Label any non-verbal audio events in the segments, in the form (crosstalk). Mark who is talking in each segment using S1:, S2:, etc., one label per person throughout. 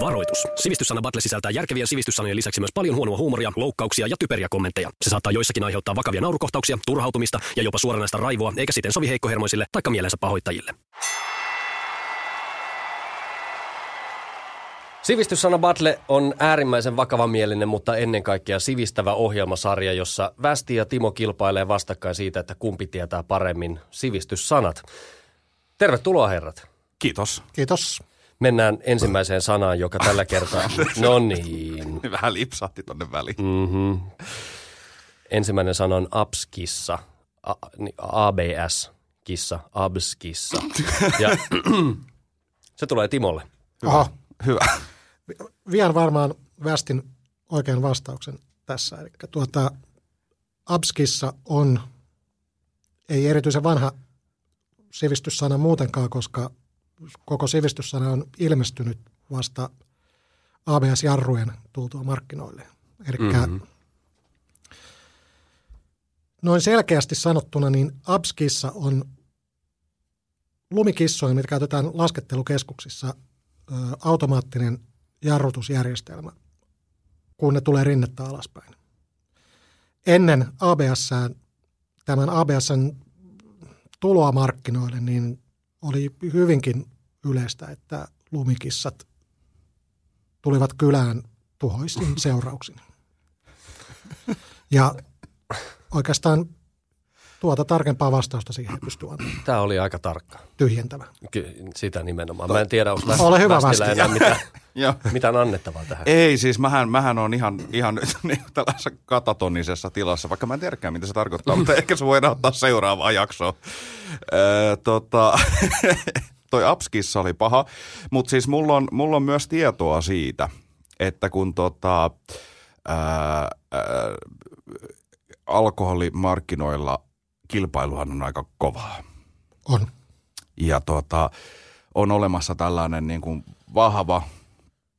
S1: Varoitus. Sivistyssana Battle sisältää järkevien sivistyssanojen lisäksi myös paljon huonoa huumoria, loukkauksia ja typeriä kommentteja. Se saattaa joissakin aiheuttaa vakavia naurukohtauksia, turhautumista ja jopa suoranaista raivoa, eikä siten sovi heikkohermoisille tai mielensä pahoittajille.
S2: Sivistyssana Battle on äärimmäisen vakavamielinen, mutta ennen kaikkea sivistävä ohjelmasarja, jossa Västi ja Timo kilpailee vastakkain siitä, että kumpi tietää paremmin sivistyssanat. Tervetuloa herrat.
S3: Kiitos.
S4: Kiitos.
S2: Mennään ensimmäiseen sanaan, joka tällä kertaa... (laughs) No (laughs) niin.
S3: Vähän lipsahti tonne väliin.
S2: Mm-hmm. Ensimmäinen sana on abskissa. A, niin, ABS. Kissa. Abskissa. Ja (clears throat) se tulee Timolle.
S4: Aha,
S3: Hyvä.
S4: vien varmaan Västin oikean vastauksen tässä. Eli tuota, Abskissa on, ei erityisen vanha sivistyssana muutenkaan, koska koko sivistyssana on ilmestynyt vasta ABS-jarrujen tultua markkinoille. Eli mm-hmm. noin selkeästi sanottuna, niin Abskissa on lumikissoja, mitä käytetään laskettelukeskuksissa, ö, automaattinen jarrutusjärjestelmä, kun ne tulee rinnettä alaspäin. Ennen ABS, tämän ABSn tuloa markkinoille, niin oli hyvinkin yleistä, että lumikissat tulivat kylään tuhoisin seurauksin. Ja oikeastaan tuota tarkempaa vastausta siihen pysty antamaan.
S2: Tämä oli aika tarkka.
S4: Tyhjentävä.
S2: Ky- sitä nimenomaan. Mä en tiedä, onko
S4: Ole hyvä Västi.
S2: enää mitään, (laughs)
S3: Joo.
S2: mitään annettavaa tähän.
S3: Ei siis, mähän, mähän on ihan, ihan nyt (laughs) niin tällaisessa katatonisessa tilassa, vaikka mä en tiedäkään, mitä se tarkoittaa, mutta ehkä se voidaan ottaa seuraavaan jaksoon. Öö, tota, (laughs) toi Apskissa oli paha, mutta siis mulla on, mulla on myös tietoa siitä, että kun tota, ää, ää, alkoholimarkkinoilla kilpailuhan on aika kovaa.
S4: On.
S3: Ja tota, on olemassa tällainen niin kuin vahva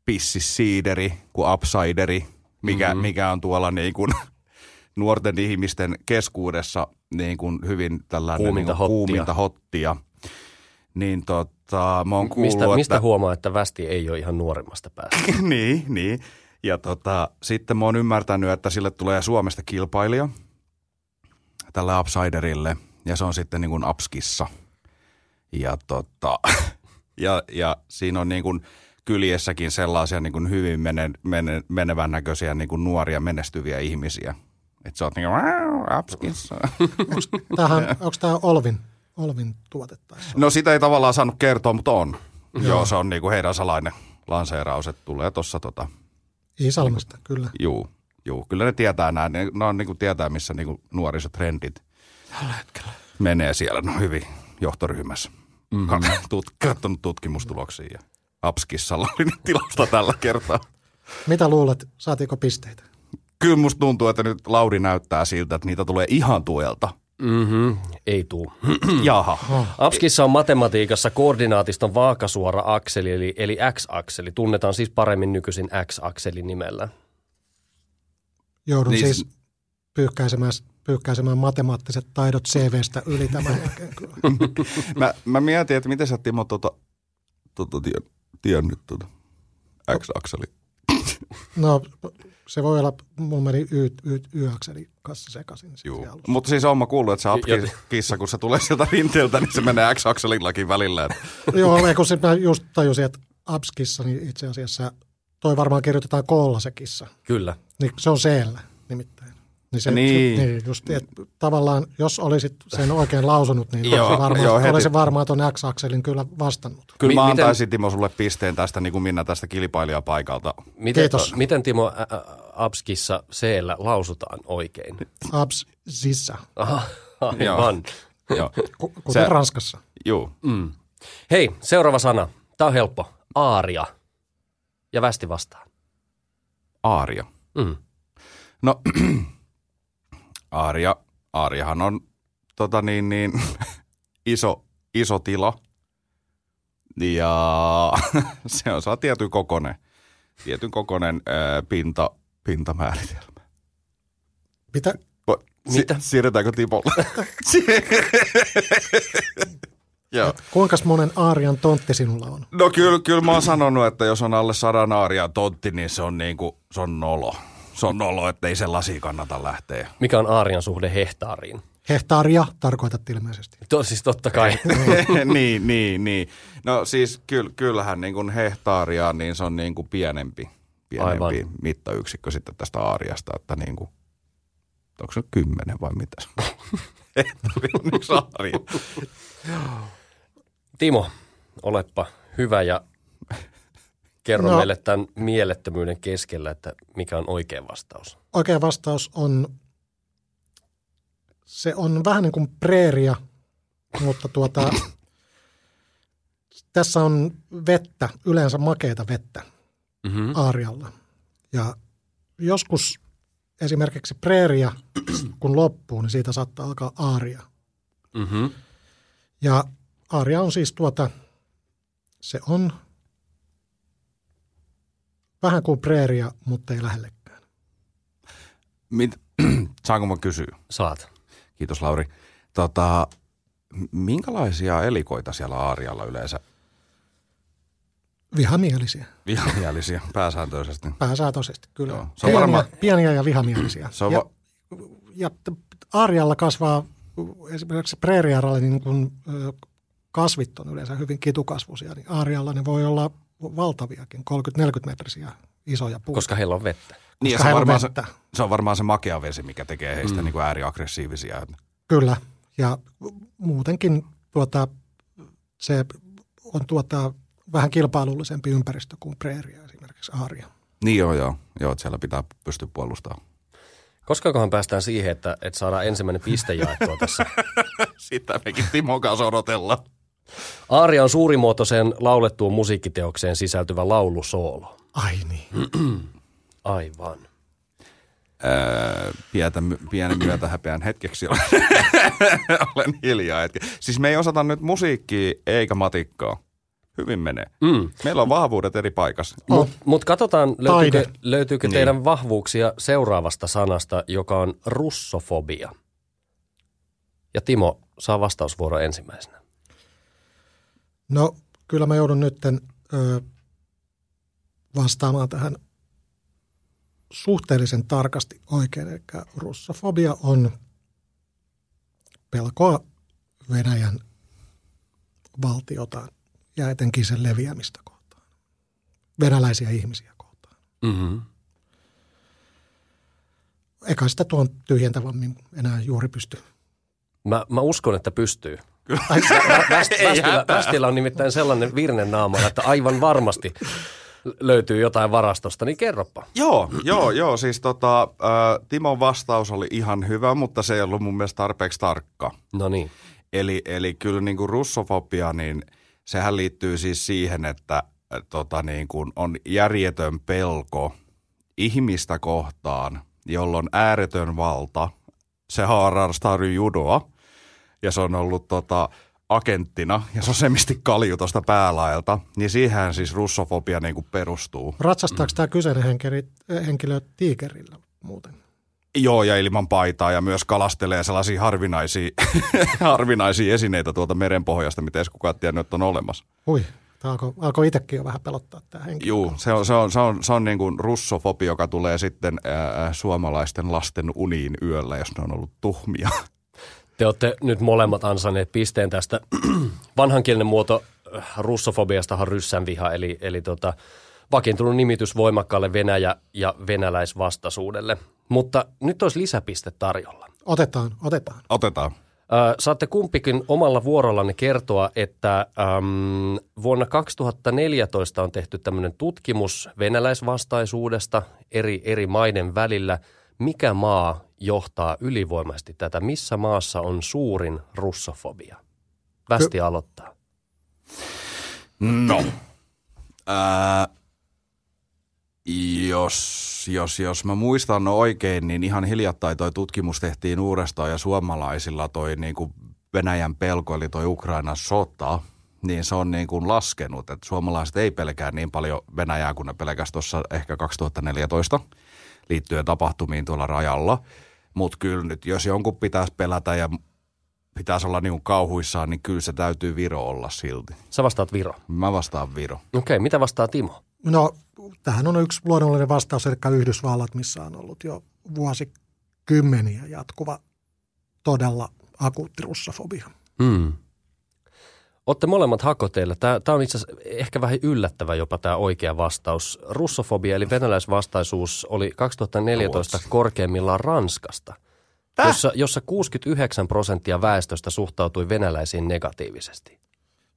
S3: pississiideri kuin upsideri, mikä, mm-hmm. mikä on tuolla niin kuin (laughs) nuorten ihmisten keskuudessa niin kuin hyvin tällainen
S2: Kuuminta
S3: niin kuin
S2: hottia.
S3: kuuminta hottia. Niin tota, mä oon kuullut,
S2: Mistä,
S3: että...
S2: mistä huomaa, että Västi ei ole ihan nuorimmasta päästä? (laughs)
S3: niin, niin. Ja tota, sitten mä oon ymmärtänyt, että sille tulee Suomesta kilpailija tälle upsiderille, ja se on sitten niin kuin Upskissa. Ja, tota, (laughs) ja, ja siinä on niin kuin kyljessäkin sellaisia niin kuin hyvin mene, mene, menevän näköisiä niin kuin nuoria menestyviä ihmisiä. Että sä oot niin kuin Upskissa. (laughs)
S4: Onko tämä (laughs) Olvin, Olvin tuote tai se on?
S3: No sitä ei tavallaan saanut kertoa, mutta on. Joo, Joo se on niin kuin heidän salainen lanseeraus, että tulee tuossa tota,
S4: Iisalmesta, kyllä.
S3: Juu, juu. Kyllä ne tietää nämä. Ne, ne on niin kuin tietää, missä niin kuin nuorisotrendit
S4: Tällä hetkellä.
S3: menee siellä. Ne on hyvin johtoryhmässä. Mm-hmm. Tut, katsonut tutkimustuloksia ja Apskissalla oli nyt tilausta tällä kertaa.
S4: Mitä luulet, saatiinko pisteitä?
S3: Kyllä musta tuntuu, että nyt Lauri näyttää siltä, että niitä tulee ihan tuelta.
S2: Mm-hmm. Ei tuu. (clears throat)
S3: Jaha.
S2: Apskissa on matematiikassa koordinaatiston vaakasuora akseli, eli, eli x-akseli. Tunnetaan siis paremmin nykyisin x-akselin nimellä.
S4: Joudun
S3: Niin
S4: siis pyyhkäisemään, pyyhkäisemään matemaattiset taidot CVstä yli tämän jälkeen. (laughs)
S3: Mä, mä mietin, että miten sä Timo tota, tota, tien, tiennyt tota X-akseli.
S4: No se voi olla, mulla meni y, y, y-akseli kanssa sekaisin.
S3: Mutta siis on mä kuullut, että se Apskissa, kun se tulee sieltä rinteeltä, niin se menee X-akselillakin välillä.
S4: Joo, kun se, mä just tajusin, että Abskissa niin itse asiassa toi varmaan kirjoitetaan koolla se kissa.
S2: Kyllä.
S4: Niin se on C-llä nimittäin. Niin, se,
S3: Niin.
S4: Se, niin just, että tavallaan, jos olisit sen oikein lausunut, niin
S3: Joo,
S4: joo, varmaan,
S3: joo,
S4: joo,
S3: heti.
S4: olisin varmaan tuon X-akselin kyllä vastannut.
S3: Kyllä mä
S2: miten-
S3: antaisin Timo sulle pisteen tästä, niin kuin Minna tästä kilpailijapaikalta.
S2: Miten,
S4: Kiitos.
S2: miten Timo ä, ä, Apskissa c lausutaan oikein?
S4: Abs sissa,
S2: Aha,
S3: Joo.
S2: aivan.
S3: Joo.
S4: ku- kuten
S3: Se-
S4: Ranskassa.
S3: Juu.
S2: Mm. Hei, seuraava sana. Tämä on helppo. Aaria. Ja västi vastaan.
S3: Aaria.
S2: Mm.
S3: No, (clears throat) Aaria, Aariahan on tota niin, niin, (laughs) iso, iso tila. Ja (laughs) se on saa tietyn kokonen, tietyn kokonen ää, pinta, pintamääritelmä.
S4: Mitä?
S3: Si-
S2: Mitä?
S3: Siirretäänkö Timolle? (laughs) Joo.
S4: Kuinka monen aarian tontti sinulla on?
S3: No kyllä, kyllä mä oon sanonut, että jos on alle sadan aarian tontti, niin se on niinku, se on nolo. Se on nolo, että ei sellaisia kannata lähteä.
S2: Mikä on aarian suhde hehtaariin?
S4: Hehtaaria tarkoitat ilmeisesti.
S2: To, siis totta kai. (laughs)
S3: niin, niin, niin. No siis kyll, kyllähän niin kuin hehtaaria, niin se on niin kuin pienempi, pienempi
S2: Aivan.
S3: mittayksikkö sitten tästä aariasta, että niin kuin, onko se kymmenen vai mitä? Hehtaari (laughs) on yksi aaria. (laughs)
S2: Timo, olepa hyvä ja kerro
S4: No.
S2: meille tämän mielettömyyden keskellä, että mikä on oikea vastaus.
S4: Oikea vastaus on, se on vähän niin kuin preeria, mutta tuota, (coughs) tässä on vettä, yleensä makeita vettä
S2: Mm-hmm.
S4: aarialla. Ja joskus esimerkiksi preeria, kun loppuu, niin siitä saattaa alkaa aaria.
S2: Mm-hmm.
S4: Ja aaria on siis tuota, se on vähän kuin preeria, mutta ei lähellekään.
S3: Mit, (clears throat) saanko mä kysyä?
S2: Saat.
S3: Kiitos Lauri. Tota, minkälaisia elikoita siellä aarialla yleensä?
S4: Vihamielisiä,
S3: Vihamielisiä (laughs) pääsääntöisesti.
S4: pääsääntöisesti kyllä.
S3: Joo, se on
S4: pieniä,
S3: varmaan-
S4: pieniä ja vihamielisiä.
S3: Se on
S4: ja,
S3: va-
S4: ja t- aarialla kasvaa esimerkiksi preeriaralla niin kun, ö, kasvit on yleensä hyvin kitukasvuisia, niin aarialla ne voi olla valtaviakin, 30-40 metrisiä isoja puita.
S2: Koska heillä on vettä.
S3: niin, ja
S4: koska
S3: se, on
S4: heillä on
S3: varmaan se,
S4: vettä.
S3: se on varmaan se makea vesi, mikä tekee heistä mm. niin kuin ääriaggressiivisia.
S4: Kyllä, ja muutenkin tuota, se on tuota, vähän kilpailullisempi ympäristö kuin preeria esimerkiksi aaria.
S3: Niin joo, joo. Joo, että siellä pitää pystyä puolustamaan.
S2: Koskakohan päästään siihen, että, että saadaan ensimmäinen piste jaettua tässä. (laughs)
S3: Sitä mekin Timon kanssa odotellaan.
S2: Aaria on suurimuotoiseen laulettuun musiikkiteokseen sisältyvä laulusoolo.
S4: Ai niin. (clears throat)
S2: Aivan.
S3: Öö, pietä, pienen myötä häpeän hetkeksi olen, (laughs) olen hiljaa. Hetki. Siis me ei osata nyt musiikkia eikä matikkaa. Hyvin menee.
S2: Mm.
S3: Meillä on vahvuudet eri paikassa.
S2: Mutta mut katsotaan, löytyykö,
S4: Taide.
S2: löytyykö
S3: Niin.
S2: teidän vahvuuksia seuraavasta sanasta, joka on russofobia. Ja Timo saa vastausvuoro ensimmäisenä.
S4: No kyllä mä joudun nyt ö, vastaamaan tähän suhteellisen tarkasti oikein. Eli russofobia on pelkoa Venäjän valtiota ja etenkin sen leviämistä kohtaan. Venäläisiä ihmisiä kohtaan.
S2: Mm-hmm.
S4: Eikä sitä tuon tyhjentävämmin enää juuri pysty.
S2: Mä, mä uskon, että pystyy. (laughs) Västillä, on nimittäin sellainen virne naamalla, että aivan varmasti löytyy jotain varastosta, niin kerropa.
S3: Joo, joo, joo. Siis tota, äh, Timon vastaus oli ihan hyvä, mutta se ei ollut mun mielestä tarpeeksi tarkka.
S2: No niin.
S3: Eli, eli kyllä niin kuin russofobia, niin sehän liittyy siis siihen, että äh, tota niin kuin on järjetön pelko ihmistä kohtaan, jolla on ääretön valta. Se harrastaa judoa ja se on ollut tota, agenttina ja sosemisti kalju tuosta päälaelta. Niin siihen siis russofobia niin kuin perustuu.
S4: ratsastaako tämä kyseinen henkilö, henkilö tiikerillä muuten?
S3: Joo, ja ilman paitaa ja myös kalastelee sellaisia harvinaisia, (laughs) harvinaisia esineitä tuolta merenpohjasta, mitä edes kukaan tiennyt, että on olemassa.
S4: Hui, tämä alkoi, alkoi itsekin jo vähän pelottaa tämä henkilö.
S3: Juu, se on, se on, se on, se on niin kuin russofobi, joka tulee sitten ää, suomalaisten lasten uniin yöllä, jos ne on ollut tuhmia. (laughs)
S2: Te olette nyt molemmat ansainneet pisteen tästä. (clears throat) Vanhankielinen muoto äh, russofobiastahan ryssän viha, eli, eli tota, vakiintunut nimitys voimakkaalle Venäjä- ja venäläisvastaisuudelle. Mutta nyt olisi lisäpiste tarjolla.
S4: Otetaan, otetaan.
S3: Otetaan.
S2: Ö, Saatte kumpikin omalla vuorollanne kertoa, että äm, vuonna 2014 on tehty tämmöinen tutkimus venäläisvastaisuudesta eri, eri maiden välillä. Mikä maa johtaa ylivoimaisesti tätä? Missä maassa on suurin russofobia? Västi aloittaa.
S3: No. Ää, jos, jos, jos mä muistan oikein, niin ihan hiljattain toi tutkimus tehtiin uudestaan ja suomalaisilla toi niin kuin Venäjän pelko, eli toi Ukrainan sota, niin se on niin kuin laskenut, että suomalaiset ei pelkää niin paljon Venäjää kuin ne pelkäs tuossa ehkä 2014 liittyen tapahtumiin tuolla rajalla. Mutta kyllä nyt, jos jonkun pitäisi pelätä ja pitäisi olla niin kauhuissaan, niin kyllä se täytyy Viro olla silti.
S2: Sä vastaat Viro.
S3: Mä vastaan Viro.
S2: Okei, okay, mitä vastaa Timo?
S4: No, tähän on yksi luonnollinen vastaus, eli Yhdysvallat, missä on ollut jo vuosikymmeniä jatkuva todella akuutti russofobia.
S2: Hmm. Olette molemmat hakoteilla. Tämä, tämä on itse asiassa ehkä vähän yllättävä jopa tämä oikea vastaus. Russofobia eli venäläisvastaisuus oli 2014
S3: Ruotsi.
S2: korkeimmillaan Ranskasta, jossa, jossa 69 prosenttia väestöstä suhtautui venäläisiin negatiivisesti.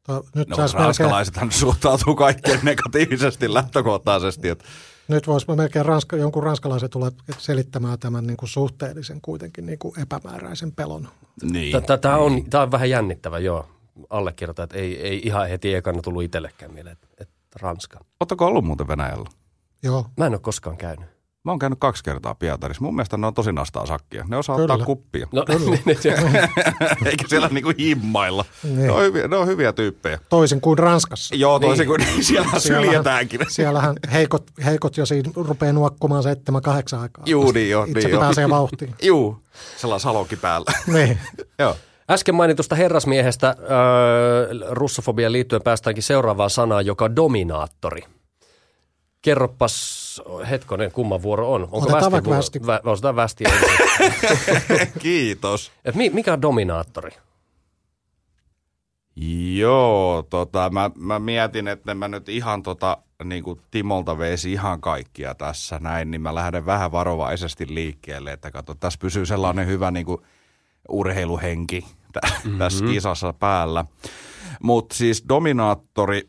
S4: To, nyt,
S3: No,
S4: saisi melkein,
S3: ranskalaisethan suhtautuu kaikkeen (laughs) negatiivisesti lähtökohtaisesti. Että
S4: nyt voisi melkein ranska, jonkun ranskalaisen tulla selittämään tämän niin kuin suhteellisen kuitenkin niin kuin epämääräisen pelon.
S3: niin.
S2: Tämä on, tämä on vähän jännittävä, joo. Allekirjoitan, että ei, ei ihan heti ekana tullut itsellekään mieleen, että, että Ranska.
S3: Oletteko ollut muuten Venäjällä?
S4: Joo,
S2: Mä en ole koskaan käynyt.
S3: Mä oon käynyt kaksi kertaa Pietarissa. Mun mielestä ne on tosi nastaa sakkia. Ne osaa
S4: Kyllä.
S3: ottaa kuppia.
S2: No, (laughs) niin, (laughs)
S3: Eikä siellä niinku himmailla.
S4: Niin.
S3: Ne, on hyviä, ne on hyviä tyyppejä.
S4: toisin kuin Ranskassa.
S3: Joo, toisin kuin niin, (laughs) siellä syljetäänkin.
S4: Siellähän heikot, heikot jo siinä rupeaa nuokkumaan seitsemän, kahdeksan aikaa.
S3: Juu, niin jo.
S4: Itse
S3: niin jo.
S4: pääsee vauhtiin.
S3: Juu, sellainen salokki päällä.
S4: niin.
S3: Joo.
S2: Äsken mainitusta herrasmiehestä öö, russofobiaan liittyen päästäänkin seuraavaan sanaan, joka on dominaattori. Kerropas, hetkonen, kumman vuoro on? Onko
S4: Otetaan
S2: vuoro?
S4: västi.
S2: Vä, otetaan västi. (laughs)
S3: Kiitos.
S2: Et mi, mikä on dominaattori?
S3: Joo, tota, mä, mä mietin, että mä nyt ihan tota, niin kuin Timolta veisi ihan kaikkia tässä näin, niin mä lähden vähän varovaisesti liikkeelle, että kato, tässä pysyy sellainen hyvä niin kuin urheiluhenki tä- mm-hmm. tässä kisassa päällä. Mutta siis Dominaattori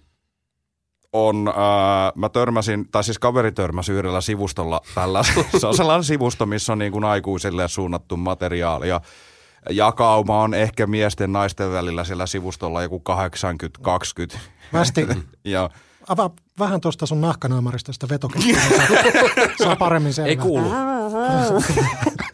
S3: on, ää, mä törmäsin, tai siis kaveri törmäsi yhdellä sivustolla tällä. (laughs) Se on sellainen sivusto, missä on niin kuin aikuisille suunnattu materiaali ja jakauma on ehkä miesten naisten välillä siellä sivustolla joku 80-20.
S4: Västi, (laughs)
S3: Ja
S4: avaa vähän tuosta sun nahkanaamarista sitä vetoketjua, (laughs) saa paremmin selvää.
S2: Ei kuulu.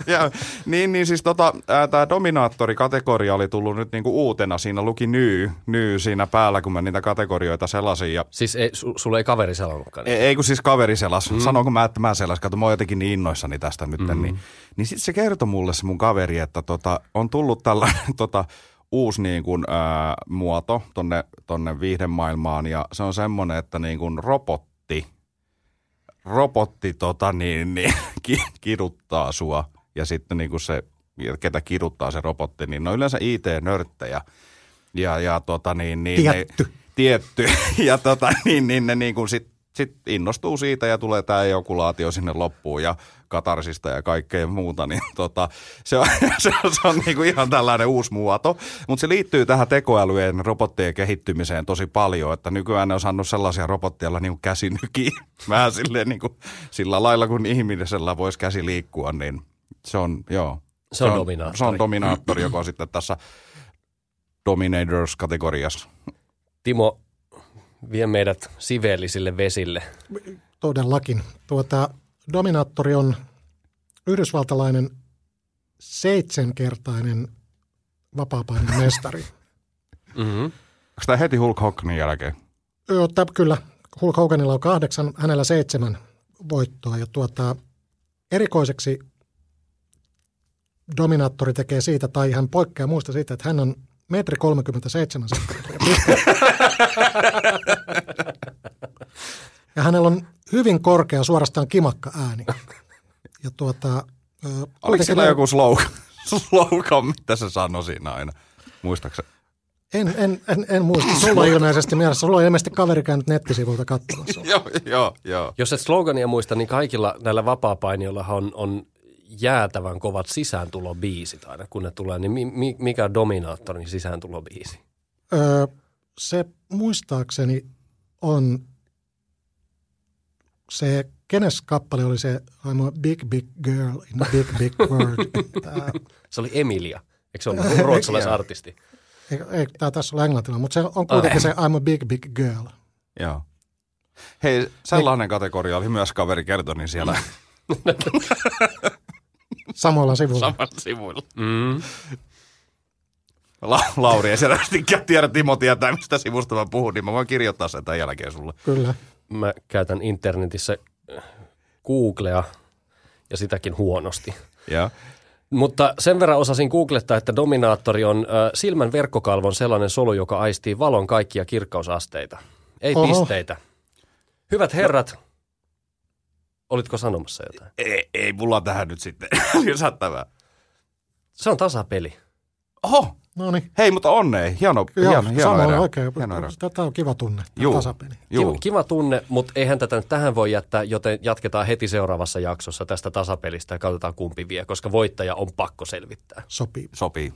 S3: Ja, niin, niin siis tota, tämä dominaattorikategoria oli tullut nyt niinku uutena. Siinä luki nyy, nyy siinä päällä, kun mä niitä kategorioita selasin. Ja,
S2: Siis ei, su, sulla ei kaveri sanonutkaan.
S3: ei, ei kun siis kaveri selas. Mm. Sanonko mä, että mä selas. Kato, mä oon jotenkin niin innoissani tästä nyt. Mm. Niin, niin sitten se kertoi mulle se mun kaveri, että tota, on tullut tällainen (laughs) tota, uusi niin kuin, ää, muoto tonne, tonne viihdemaailmaan. Ja se on semmoinen, että niin kuin robotti, robotti tota, niin, niin, (laughs) ki, kiduttaa sua. Ja sitten niin kuin se, ketä kiduttaa se robotti, niin ne on yleensä IT-nörttejä. Ja, ja tota, niin, niin,
S4: Tietty.
S3: Ne, tietty. (laughs) Ja tota, niin, niin ne niin kuin sit, sit innostuu siitä ja tulee tämä ejakulaatio sinne loppuun ja katarsista ja kaikkea muuta, niin (laughs) tota, se on, (laughs) se on, se on niinku ihan tällainen uusi muoto. Mutta se liittyy tähän tekoälyjen robottien kehittymiseen tosi paljon, että nykyään ne on saanut sellaisia robotteja, joilla niinku käsi nykii vähän silleen niinku, sillä lailla, kun ihmisellä voisi käsi liikkua, niin se on, joo.
S2: Se on dominaattori.
S3: Se on dominaattori, joka on sitten tässä Dominators-kategoriassa.
S2: Timo, vie meidät siveellisille vesille.
S4: Todellakin. Tuota, Dominaattori on yhdysvaltalainen seitsemänkertainen vapaapainin mestari. (laughs)
S2: Mm-hmm.
S3: Onko tämä heti Hulk Hoganin jälkeen?
S4: Joo, tä, kyllä. Hulk Hoganilla on kahdeksan, hänellä seitsemän voittoa. Ja tuota, erikoiseksi Dominaattori tekee siitä, tai hän poikkeaa muista siitä, että hän on metri 37 senttimetriä pitkä. (laughs) Ja hänellä on hyvin korkea, suorastaan kimakka ääni. Ja tuota,
S3: Oliko
S4: ne-
S3: joku slogan, slogan, mitä se sanoi siinä aina? Muistaakseni?
S4: En, en, en, en muista. Sulla on ilmeisesti mielessä. Sulla on ilmeisesti kaveri käynyt nettisivulta katsomassa. (laughs)
S3: joo, joo, joo.
S2: Jos et slogania muista, niin kaikilla näillä vapaapainijoilla on, on jäätävän kovat sisääntulobiisit aina, kun ne tulee. Niin mi, mi, mikä on dominaattorin sisääntulobiisi?
S4: Öö, se muistaakseni on se, kenes kappale oli se I'm a big, big girl in a big, big world. (laughs) Tää,
S2: Se oli Emilia. Eikö se ollut ruotsalaisartisti?
S4: ei, ei tämä tässä ole englantilainen, mutta se on kuitenkin se I'm a big, big girl.
S3: joo. Hei, sellainen kategoria oli myös kaveri kertoi, niin siellä (laughs)
S4: Samoilla sivuilla.
S3: samalla sivuilla.
S2: Mm.
S3: La- Lauri ei selvästikään tiedä, Timo tietää, mistä sivusta mä puhun, niin mä voin kirjoittaa sen tämän jälkeen sulle.
S4: Kyllä.
S2: Mä käytän internetissä Googlea ja sitäkin huonosti.
S3: Ja
S2: Mutta sen verran osasin googlettaa, että dominaattori on ö, silmän verkkokalvon sellainen solu, joka aistii valon kaikkia kirkkausasteita. Ei
S4: Oho.
S2: pisteitä. Hyvät herrat, olitko sanomassa jotain?
S3: Ei, ei mulla tähän nyt sitten (laughs) lisättävää.
S2: Se on tasapeli.
S3: Oho,
S4: No niin.
S3: hei, mutta onnea. Hieno,
S4: Joo,
S3: hieno, hieno
S4: samoin
S3: erä.
S4: oikein.
S3: Hieno erä.
S4: Tätä on kiva tunne,
S3: Juu.
S4: tasapeli.
S3: Juu.
S2: Kiva, kiva tunne, mutta eihän tätä nyt tähän voi jättää, joten jatketaan heti seuraavassa jaksossa tästä tasapelistä ja katsotaan kumpi vie, koska voittaja on pakko selvittää.
S4: Sopii.
S3: Sopii.